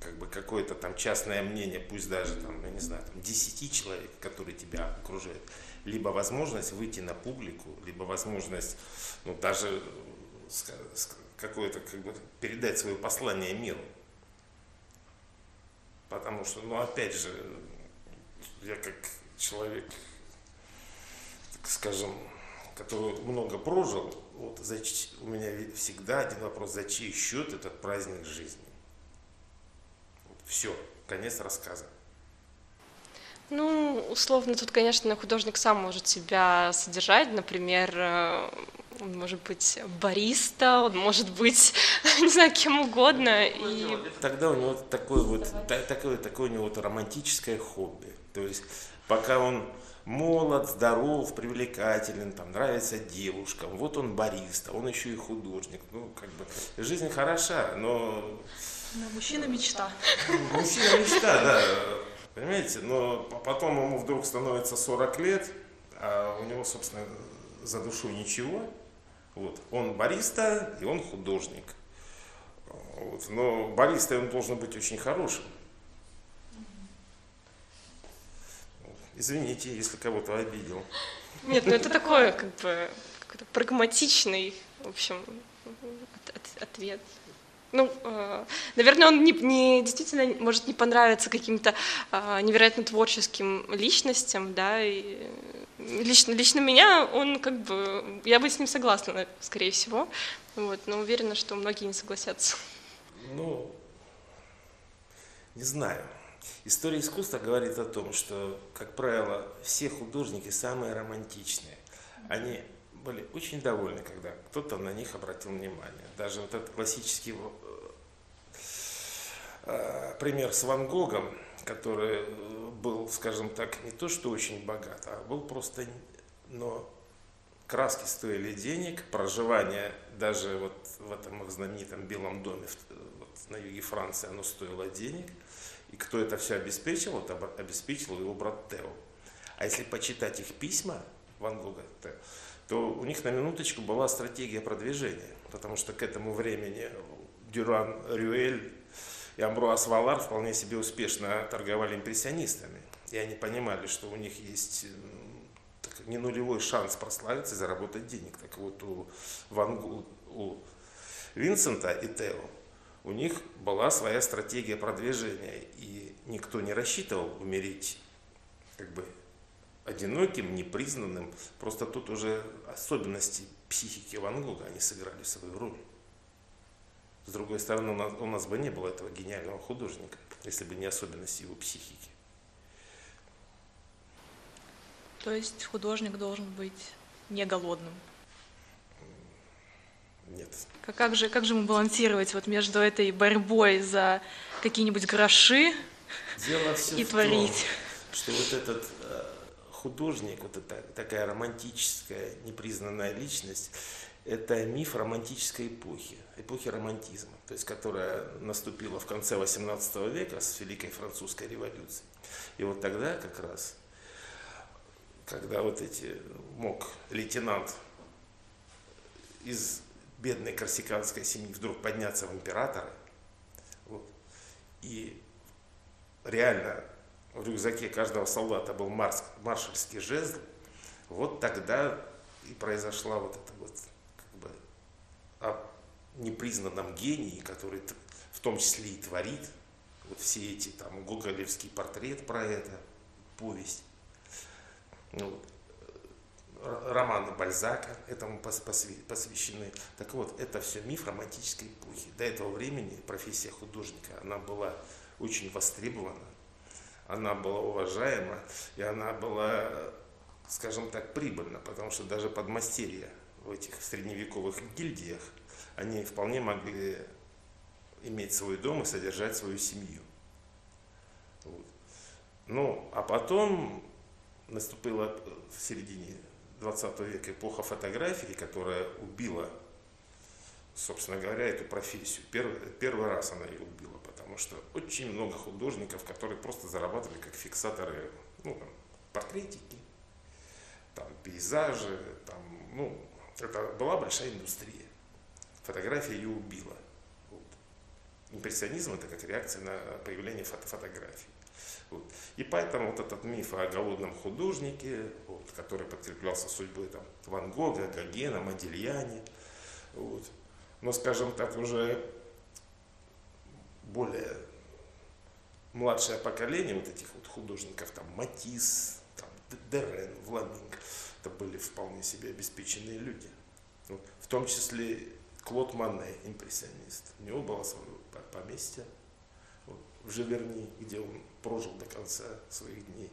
как бы какое-то там частное мнение, пусть даже там, я не знаю, там 10 человек, которые тебя окружают, либо возможность выйти на публику, либо возможность, ну, даже какое-то, как бы, передать свое послание миру. Потому что, ну, опять же, я как человек, так скажем, который много прожил, вот, за, у меня всегда один вопрос, за чей счет этот праздник жизни? Вот, все, конец рассказа. Ну, условно, тут, конечно, художник сам может себя содержать. Например, э, он может быть бариста, он может быть, (laughs) не знаю, кем угодно. И... Тогда у него такое вот, такое, такое у него вот романтическое хобби. То есть, пока он молод, здоров, привлекателен, там, нравится девушкам, вот он бариста, он еще и художник. Ну, как бы, жизнь хороша, но... Но мужчина мечта. Мужчина мечта, да. Понимаете, но потом ему вдруг становится 40 лет, а у него, собственно, за душу ничего. Вот. Он бариста, и он художник. Вот. Но бариста он должен быть очень хорошим. Извините, если кого-то обидел. Нет, ну это такой, как бы, прагматичный, в общем, от, от, ответ. Ну, э, наверное, он не, не действительно может не понравиться каким-то э, невероятно творческим личностям, да, и лично, лично меня он как бы, я бы с ним согласна, скорее всего, вот, но уверена, что многие не согласятся. Ну, не знаю. История искусства говорит о том, что, как правило, все художники самые романтичные. Они были очень довольны, когда кто-то на них обратил внимание. Даже вот этот классический э, пример с Ван Гогом, который был, скажем так, не то что очень богат, а был просто, но краски стоили денег, проживание даже вот в этом их знаменитом Белом доме вот на юге Франции, оно стоило денег – и кто это все обеспечил? Это обеспечил его брат Тео. А если почитать их письма Ван Гога, то у них на минуточку была стратегия продвижения, потому что к этому времени Дюран Рюэль и Амбруас Валар вполне себе успешно торговали импрессионистами. И они понимали, что у них есть не нулевой шанс прославиться и заработать денег. Так вот, у, Ван, у Винсента и Тео у них была своя стратегия продвижения, и никто не рассчитывал умереть как бы одиноким, непризнанным. Просто тут уже особенности психики Ван Гога, они сыграли свою роль. С другой стороны, у нас, у нас бы не было этого гениального художника, если бы не особенности его психики. То есть художник должен быть не голодным? Нет. Как, как, же, как же ему балансировать вот между этой борьбой за какие-нибудь гроши Дело все и в творить? Том, что вот этот э, художник, вот эта такая романтическая, непризнанная личность, это миф романтической эпохи, эпохи романтизма, то есть которая наступила в конце XVIII века с Великой Французской революцией. И вот тогда как раз, когда вот эти мог лейтенант из бедной корсиканской семьи вдруг подняться в императоры, вот, и реально в рюкзаке каждого солдата был марс, маршальский жезл, вот тогда и произошла вот эта вот как бы о непризнанном гении, который в том числе и творит вот все эти там гоголевский портрет про это, повесть. Ну, романы Бальзака этому посвящены. Так вот, это все миф романтической эпохи. До этого времени профессия художника, она была очень востребована, она была уважаема, и она была, скажем так, прибыльна, потому что даже подмастерья в этих средневековых гильдиях, они вполне могли иметь свой дом и содержать свою семью. Вот. Ну, а потом наступила в середине 20 века эпоха фотографии, которая убила, собственно говоря, эту профессию. Первый, первый раз она ее убила, потому что очень много художников, которые просто зарабатывали как фиксаторы, ну, там, портретики, там, пейзажи, там, ну, это была большая индустрия. Фотография ее убила. Вот. Импрессионизм это как реакция на появление фото фотографий. Вот. И поэтому вот этот миф о голодном художнике, вот, который подкреплялся судьбой там, Ван Гога, Гогена, Модильяне, вот. но, скажем так, уже более младшее поколение вот этих вот художников, там Матис, там, Дерен, Вламинг, это были вполне себе обеспеченные люди. Вот. В том числе Клод Мане, импрессионист. У него было свое поместье вот, в Живерни, где он прожил до конца своих дней.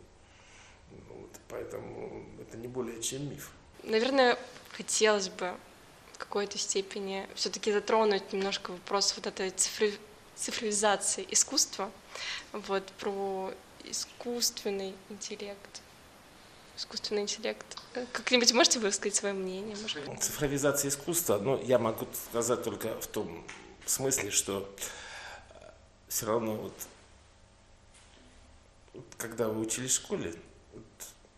Вот, поэтому это не более чем миф. Наверное, хотелось бы в какой-то степени все-таки затронуть немножко вопрос вот этой цифри... цифровизации искусства, вот про искусственный интеллект. Искусственный интеллект. Как-нибудь можете высказать свое мнение? Может? Цифровизация искусства, ну, я могу сказать только в том смысле, что все равно вот когда вы учились в школе, вот,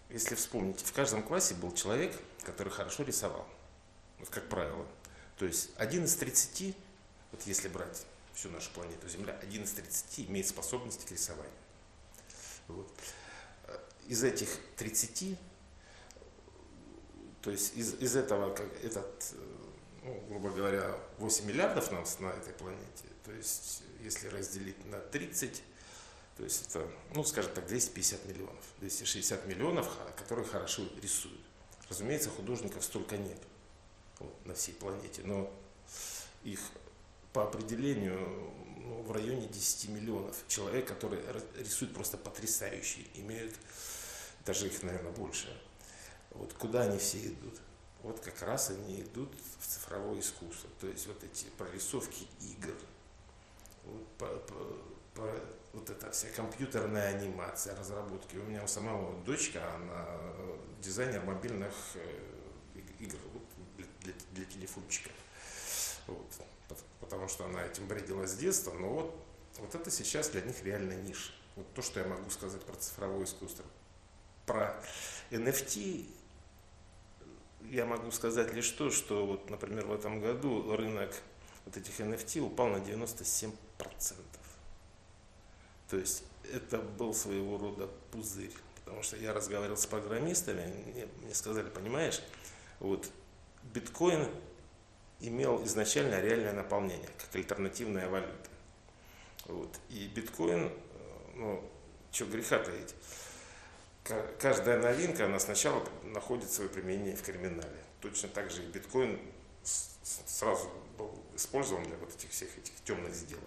если вспомните, в каждом классе был человек, который хорошо рисовал. Вот как правило. То есть один из 30, вот если брать всю нашу планету Земля, один из 30 имеет способность к рисованию. Вот. Из этих 30, то есть из, из этого, как, этот, ну, грубо говоря, 8 миллиардов нас на этой планете, то есть если разделить на 30, то есть это, ну, скажем так, 250 миллионов, 260 миллионов, которые хорошо рисуют. Разумеется, художников столько нет вот, на всей планете, но их по определению ну, в районе 10 миллионов человек, которые рисуют просто потрясающие, имеют даже их, наверное, больше. Вот куда они все идут? Вот как раз они идут в цифровое искусство. То есть вот эти прорисовки игр, вот, по, по, по, вот эта вся компьютерная анимация, разработки. У меня у самого дочка, она дизайнер мобильных э, игр для, для, для телефончика. Вот. Потому что она этим бредила с детства, но вот, вот это сейчас для них реально ниша. Вот то, что я могу сказать про цифровое искусство. Про NFT я могу сказать лишь то, что вот, например, в этом году рынок вот этих NFT упал на 97%. То есть это был своего рода пузырь. Потому что я разговаривал с программистами, мне, мне сказали, понимаешь, вот биткоин имел изначально реальное наполнение, как альтернативная валюта. Вот. И биткоин, ну, что греха таить, каждая новинка, она сначала находит свое применение в криминале. Точно так же и биткоин сразу был использован для вот этих всех этих темных сделок.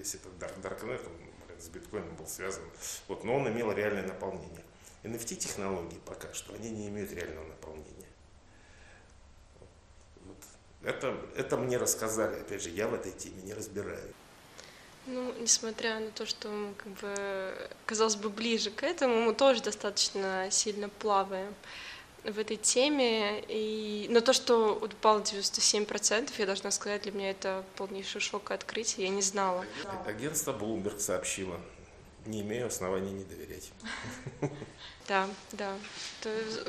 Если это Darknet, он блин, с биткоином был связан. Вот, но он имел реальное наполнение. NFT-технологии пока что, они не имеют реального наполнения. Вот. Это, это мне рассказали, опять же, я в этой теме не разбираюсь. Ну, несмотря на то, что мы, как бы, казалось бы, ближе к этому, мы тоже достаточно сильно плаваем в этой теме. И... Но то, что упало 97%, я должна сказать, для меня это полнейший шок и открытие, я не знала. Агентство Bloomberg сообщило, не имею оснований не доверять. Да, да.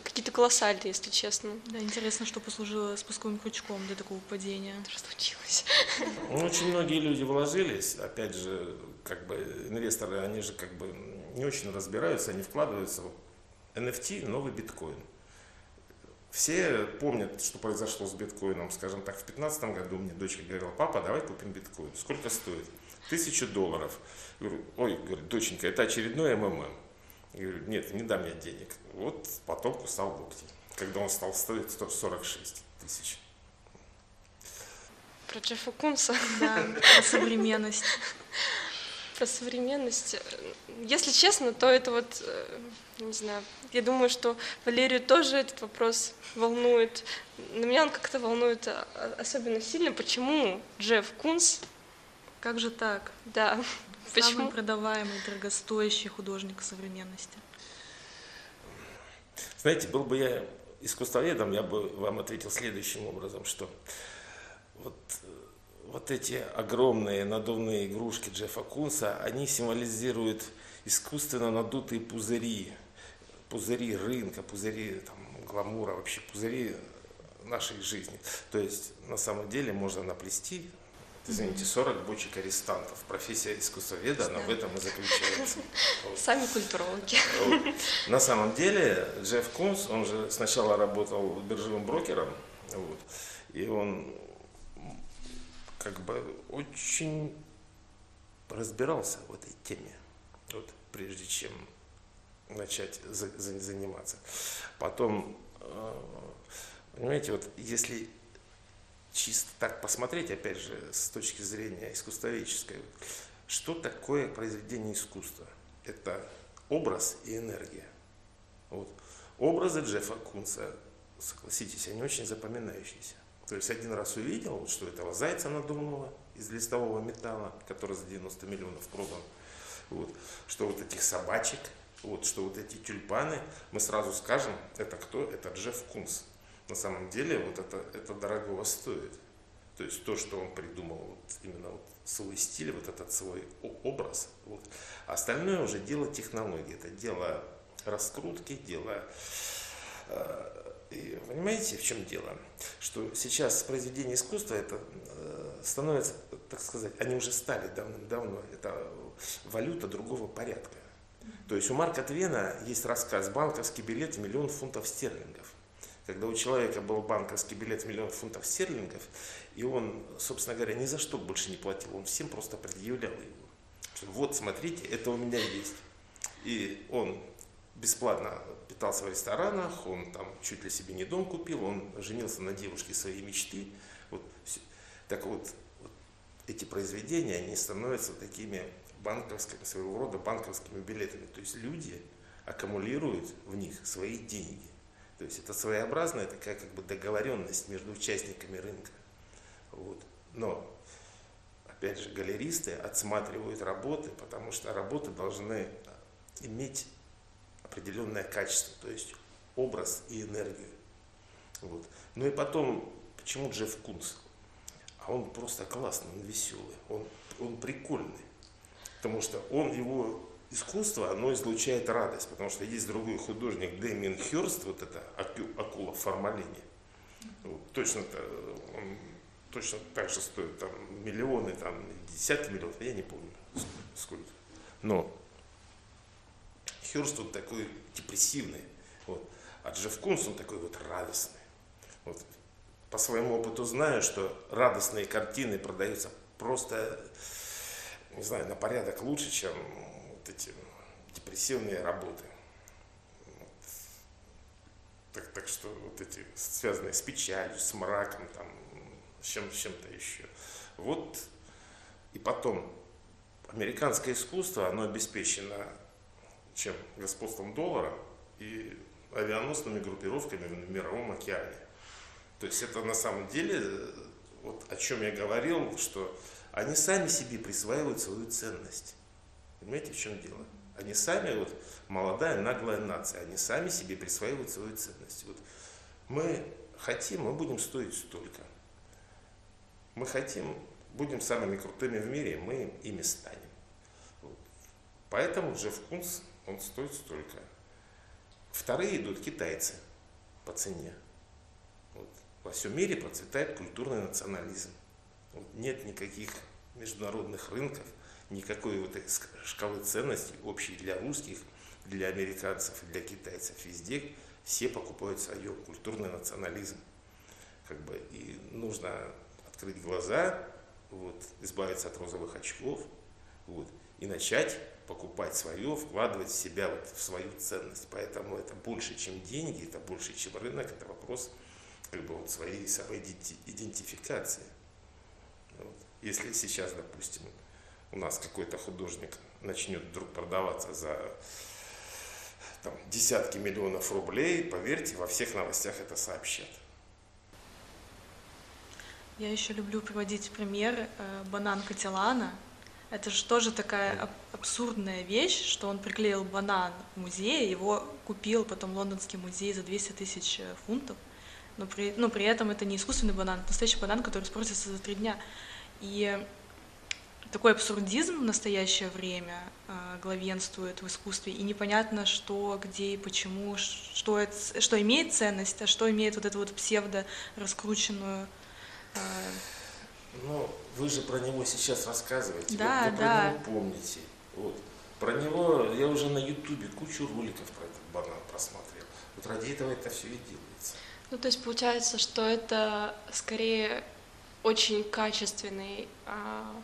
Какие-то колоссальные, если честно. Да, интересно, что послужило спусковым крючком для такого падения. Что случилось? Ну, очень многие люди вложились. Опять же, как бы инвесторы, они же как бы не очень разбираются, они вкладываются в NFT, новый биткоин. Все помнят, что произошло с биткоином. Скажем так, в 2015 году мне дочка говорила, папа, давай купим биткоин. Сколько стоит? Тысячу долларов. Я говорю, ой, говорит, доченька, это очередной МММ. Я говорю, нет, не дам я денег. Вот потом кусал локти, когда он стал стоить 146 тысяч. Про Джеффа Кунса. Да, про современность. (laughs) Про современность. Если честно, то это вот, э, не знаю, я думаю, что Валерию тоже этот вопрос волнует. Но меня он как-то волнует а, особенно сильно. Почему Джефф Кунс? Как же так? Да. Почему? Самый продаваемый, дорогостоящий художник современности. Знаете, был бы я искусствоведом, я бы вам ответил следующим образом, что вот, вот эти огромные надувные игрушки Джеффа Кунса, они символизируют искусственно надутые пузыри, пузыри рынка, пузыри там, гламура, вообще пузыри нашей жизни. То есть на самом деле можно наплести извините, 40 бочек арестантов. Профессия искусствоведа, она в этом и заключается. (laughs) Сами культурологи. На самом деле Джефф Кунс, он же сначала работал биржевым брокером, вот, и он как бы очень разбирался в этой теме, вот, прежде чем начать за, за, заниматься. Потом, э, понимаете, вот если чисто так посмотреть, опять же, с точки зрения искусствоведческой, что такое произведение искусства? Это образ и энергия. Вот. Образы Джеффа Кунса, согласитесь, они очень запоминающиеся. То есть один раз увидел, что этого зайца надумало из листового металла, который за 90 миллионов продан, вот, что вот этих собачек, вот, что вот эти тюльпаны, мы сразу скажем, это кто? Это Джефф Кунс на самом деле вот это, это дорогого стоит. То есть то, что он придумал, вот именно вот свой стиль, вот этот свой образ. Вот. А остальное уже дело технологии, это дело раскрутки, дело... Э, и понимаете, в чем дело? Что сейчас произведение искусства это э, становится, так сказать, они уже стали давным-давно, это валюта другого порядка. То есть у Марка Твена есть рассказ «Банковский билет в миллион фунтов стерлингов» когда у человека был банковский билет в миллион фунтов стерлингов, и он, собственно говоря, ни за что больше не платил, он всем просто предъявлял его. Вот, смотрите, это у меня есть. И он бесплатно питался в ресторанах, он там чуть ли себе не дом купил, он женился на девушке своей мечты. Вот. Так вот, вот, эти произведения, они становятся такими банковскими, своего рода банковскими билетами. То есть люди аккумулируют в них свои деньги. То есть это своеобразная такая как бы договоренность между участниками рынка. Вот. Но, опять же, галеристы отсматривают работы, потому что работы должны иметь определенное качество, то есть образ и энергию. Вот. Ну и потом, почему Джефф Кунс? А он просто классный, он веселый, он, он прикольный. Потому что он его искусство, оно излучает радость, потому что есть другой художник Дэмиен Хёрст, вот это акула в формалине. Вот, точно, он точно так же стоит там миллионы, там десятки миллионов, я не помню сколько. Но Хёрст он такой депрессивный, вот, а Джефф Кунс он такой вот радостный. Вот. По своему опыту знаю, что радостные картины продаются просто, не знаю, на порядок лучше, чем вот эти депрессивные работы. Так, так что вот эти связанные с печалью, с мраком, там, с чем, с чем-то еще. Вот и потом американское искусство, оно обеспечено чем? Господством доллара и авианосными группировками в мировом океане. То есть это на самом деле, вот о чем я говорил, что они сами себе присваивают свою ценность. Понимаете, в чем дело? Они сами, вот молодая наглая нация, они сами себе присваивают свою ценность. Вот мы хотим, мы будем стоить столько. Мы хотим, будем самыми крутыми в мире, мы ими станем. Вот. Поэтому Джефф Кунс, он стоит столько. Вторые идут китайцы по цене. Вот. Во всем мире процветает культурный национализм. Вот. Нет никаких международных рынков, никакой вот этой шкалы ценностей общей для русских, для американцев для китайцев. Везде все покупают свое, культурный национализм. Как бы, и нужно открыть глаза, вот, избавиться от розовых очков вот, и начать покупать свое, вкладывать в себя вот, в свою ценность. Поэтому это больше, чем деньги, это больше, чем рынок, это вопрос как бы, вот, своей самой идентификации. Вот. Если сейчас, допустим, у нас какой-то художник начнет вдруг продаваться за там, десятки миллионов рублей, поверьте, во всех новостях это сообщат. Я еще люблю приводить пример э, банан Катилана. Это же тоже такая абсурдная вещь, что он приклеил банан в музее, его купил потом лондонский музей за 200 тысяч э, фунтов. Но при, но при этом это не искусственный банан, это настоящий банан, который испортится за три дня. И такой абсурдизм в настоящее время э, главенствует в искусстве, и непонятно, что, где и почему, что, это, что имеет ценность, а что имеет вот эту вот псевдо раскрученную э, ну, вы же про него сейчас рассказываете. Да, вы, вы да. про него помните. Вот. Про него я уже на Ютубе кучу роликов про этот банан просмотрел. Вот ради этого это все и делается. Ну, то есть получается, что это скорее очень качественный а,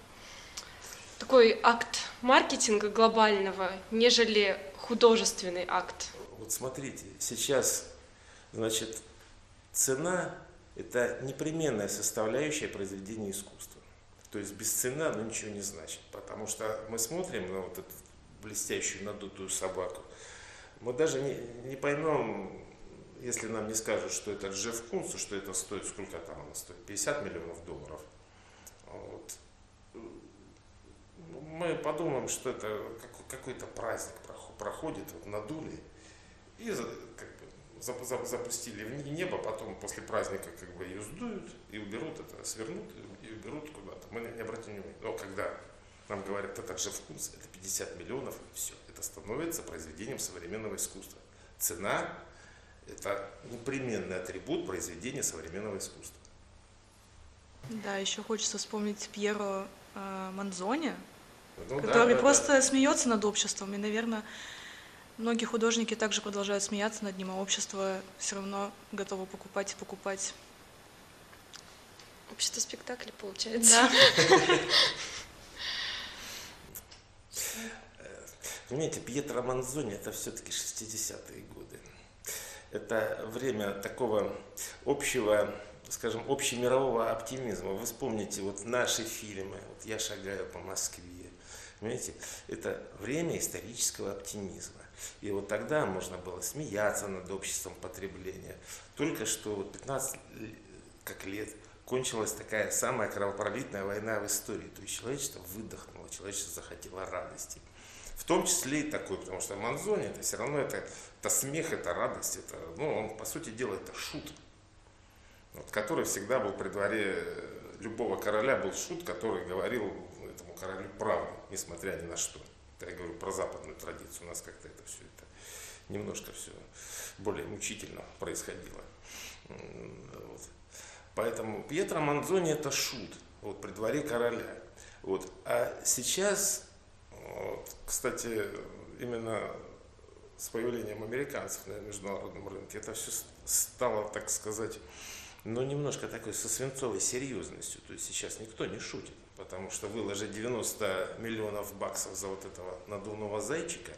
такой акт маркетинга глобального, нежели художественный акт. Вот смотрите, сейчас, значит, цена – это непременная составляющая произведения искусства. То есть без цены оно ничего не значит, потому что мы смотрим на вот эту блестящую надутую собаку, мы даже не, не поймем, если нам не скажут, что это Джефф Кунс, что это стоит, сколько там оно стоит, 50 миллионов долларов. Вот. Мы подумаем, что это какой-то праздник проходит, вот надули и запустили в небо, потом после праздника как бы ее сдуют и уберут это, свернут и уберут куда-то. Мы не обратим внимания. Но когда нам говорят, это Джефф Кунс, это 50 миллионов, все, это становится произведением современного искусства. Цена это непременный атрибут произведения современного искусства. Да, еще хочется вспомнить Пьеро э, Манзони, ну, который да, просто да. смеется над обществом. И, наверное, многие художники также продолжают смеяться над ним, а общество все равно готово покупать и покупать. Общество спектакля получается. Да. (laughs) Понимаете, Пьетро Манзони это все-таки 60-е годы это время такого общего, скажем, общемирового оптимизма. Вы вспомните вот наши фильмы, вот «Я шагаю по Москве», понимаете, это время исторического оптимизма. И вот тогда можно было смеяться над обществом потребления. Только что вот 15 как лет кончилась такая самая кровопролитная война в истории. То есть человечество выдохнуло, человечество захотело радости. В том числе и такой, потому что Манзони это все равно это, это смех, это радость, это, ну, он по сути дела это шут, вот, который всегда был при дворе любого короля, был шут, который говорил этому королю правду, несмотря ни на что. Я говорю про западную традицию, у нас как-то это все это немножко все более мучительно происходило. Вот. Поэтому Пьетро Манзони это шут вот, при дворе короля. Вот. А сейчас вот. Кстати, именно с появлением американцев на международном рынке это все стало, так сказать, ну, немножко такой со свинцовой серьезностью. То есть сейчас никто не шутит, потому что выложить 90 миллионов баксов за вот этого надувного зайчика,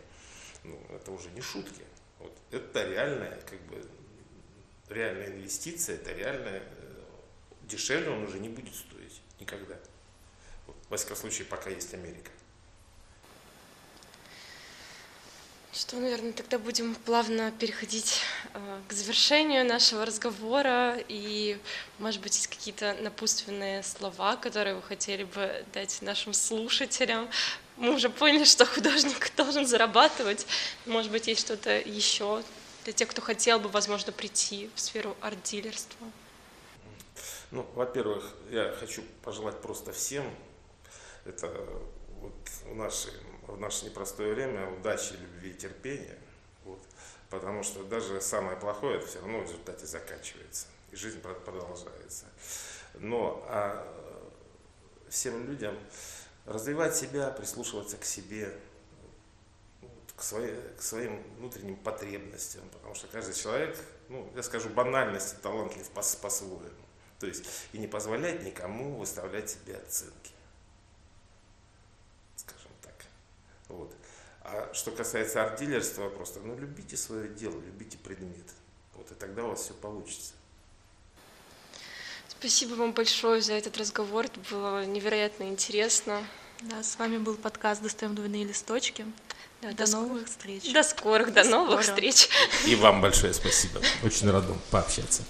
ну, это уже не шутки. Вот. Это реальная, как бы, реальная инвестиция, это реальная, дешевле он уже не будет стоить никогда. Вот, во всяком случае, пока есть Америка. Что, наверное, тогда будем плавно переходить э, к завершению нашего разговора. И, может быть, есть какие-то напутственные слова, которые вы хотели бы дать нашим слушателям. Мы уже поняли, что художник (laughs) должен зарабатывать. Может быть, есть что-то еще для тех, кто хотел бы, возможно, прийти в сферу арт-дилерства. Ну, во-первых, я хочу пожелать просто всем, это вот в нашей в наше непростое время удачи, любви и терпения. Вот. Потому что даже самое плохое, это все равно в результате заканчивается. И жизнь продолжается. Но а всем людям развивать себя, прислушиваться к себе, к, своей, к своим внутренним потребностям. Потому что каждый человек, ну, я скажу банальности, талантлив по-своему. То есть и не позволять никому выставлять себе оценки. Вот. А что касается арт-дилерства, просто, ну, любите свое дело, любите предмет. Вот, и тогда у вас все получится. Спасибо вам большое за этот разговор. Это было невероятно интересно. Да, с вами был подкаст «Достаем двойные листочки». Да, до, до новых встреч. До скорых, до, до новых скоро. встреч. И вам большое спасибо. Очень рад пообщаться.